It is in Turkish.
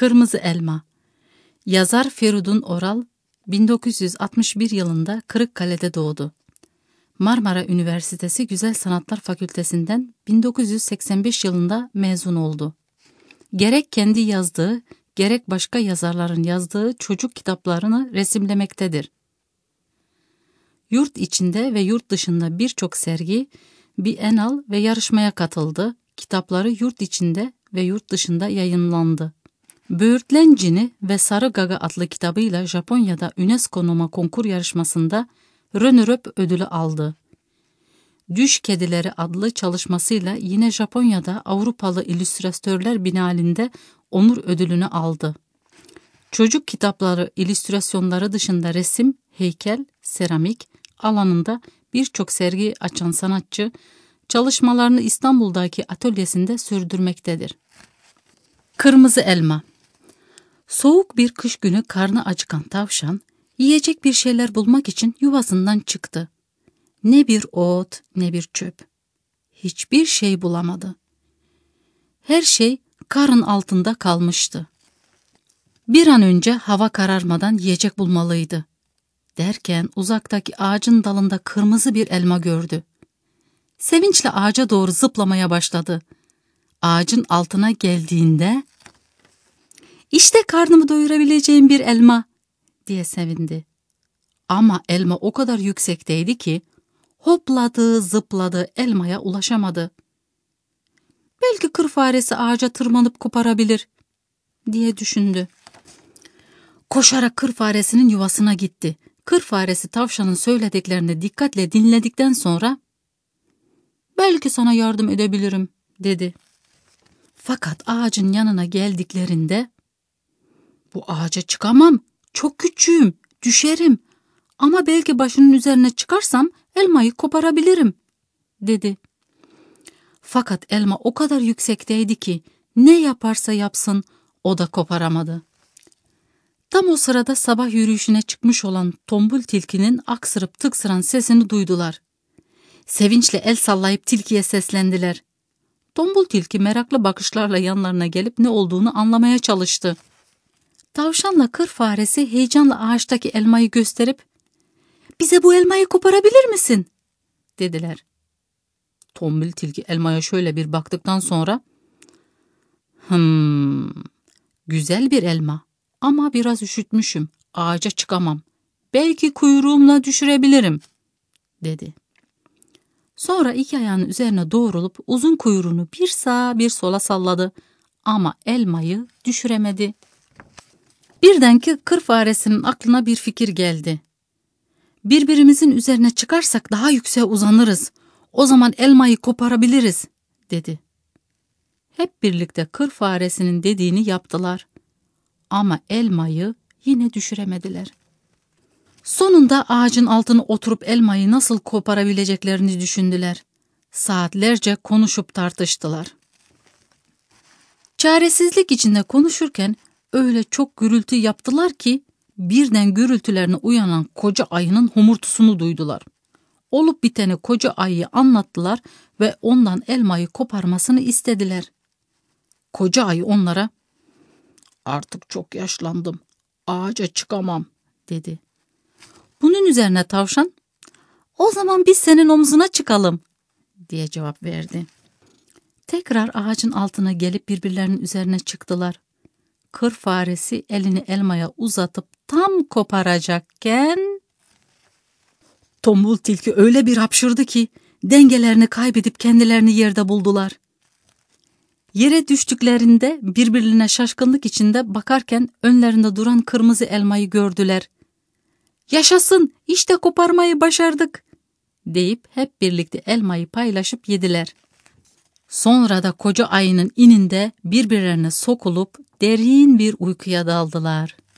Kırmızı Elma Yazar Feridun Oral 1961 yılında Kırıkkale'de doğdu. Marmara Üniversitesi Güzel Sanatlar Fakültesinden 1985 yılında mezun oldu. Gerek kendi yazdığı, gerek başka yazarların yazdığı çocuk kitaplarını resimlemektedir. Yurt içinde ve yurt dışında birçok sergi, bienal ve yarışmaya katıldı. Kitapları yurt içinde ve yurt dışında yayınlandı. Böğürtlen Cini ve Sarı Gaga adlı kitabıyla Japonya'da UNESCO Noma konkur yarışmasında Röneröp ödülü aldı. Düş Kedileri adlı çalışmasıyla yine Japonya'da Avrupalı illüstratörler binalinde onur ödülünü aldı. Çocuk kitapları illüstrasyonları dışında resim, heykel, seramik alanında birçok sergi açan sanatçı çalışmalarını İstanbul'daki atölyesinde sürdürmektedir. Kırmızı Elma Soğuk bir kış günü karnı acıkan tavşan, yiyecek bir şeyler bulmak için yuvasından çıktı. Ne bir ot, ne bir çöp. Hiçbir şey bulamadı. Her şey karın altında kalmıştı. Bir an önce hava kararmadan yiyecek bulmalıydı. Derken uzaktaki ağacın dalında kırmızı bir elma gördü. Sevinçle ağaca doğru zıplamaya başladı. Ağacın altına geldiğinde işte karnımı doyurabileceğim bir elma diye sevindi. Ama elma o kadar yüksekteydi ki hopladı zıpladı elmaya ulaşamadı. Belki kır faresi ağaca tırmanıp koparabilir diye düşündü. Koşarak kır faresinin yuvasına gitti. Kır faresi tavşanın söylediklerini dikkatle dinledikten sonra belki sana yardım edebilirim dedi. Fakat ağacın yanına geldiklerinde bu ağaca çıkamam. Çok küçüğüm. Düşerim. Ama belki başının üzerine çıkarsam elmayı koparabilirim, dedi. Fakat elma o kadar yüksekteydi ki ne yaparsa yapsın o da koparamadı. Tam o sırada sabah yürüyüşüne çıkmış olan tombul tilkinin aksırıp tıksıran sesini duydular. Sevinçle el sallayıp tilkiye seslendiler. Tombul tilki meraklı bakışlarla yanlarına gelip ne olduğunu anlamaya çalıştı. Tavşanla kır faresi heyecanla ağaçtaki elmayı gösterip ''Bize bu elmayı koparabilir misin?'' dediler. Tombul tilki elmaya şöyle bir baktıktan sonra ''Hımm, güzel bir elma ama biraz üşütmüşüm, ağaca çıkamam. Belki kuyruğumla düşürebilirim.'' dedi. Sonra iki ayağının üzerine doğrulup uzun kuyruğunu bir sağa bir sola salladı ama elmayı düşüremedi. Birden ki kır faresinin aklına bir fikir geldi. Birbirimizin üzerine çıkarsak daha yükseğe uzanırız. O zaman elmayı koparabiliriz, dedi. Hep birlikte kır faresinin dediğini yaptılar. Ama elmayı yine düşüremediler. Sonunda ağacın altına oturup elmayı nasıl koparabileceklerini düşündüler. Saatlerce konuşup tartıştılar. Çaresizlik içinde konuşurken öyle çok gürültü yaptılar ki birden gürültülerine uyanan koca ayının homurtusunu duydular. Olup biteni koca ayıyı anlattılar ve ondan elmayı koparmasını istediler. Koca ayı onlara artık çok yaşlandım ağaca çıkamam dedi. Bunun üzerine tavşan o zaman biz senin omzuna çıkalım diye cevap verdi. Tekrar ağacın altına gelip birbirlerinin üzerine çıktılar kır faresi elini elmaya uzatıp tam koparacakken tombul tilki öyle bir hapşırdı ki dengelerini kaybedip kendilerini yerde buldular. Yere düştüklerinde birbirine şaşkınlık içinde bakarken önlerinde duran kırmızı elmayı gördüler. Yaşasın işte koparmayı başardık deyip hep birlikte elmayı paylaşıp yediler. Sonra da koca ayının ininde birbirlerine sokulup derin bir uykuya daldılar.''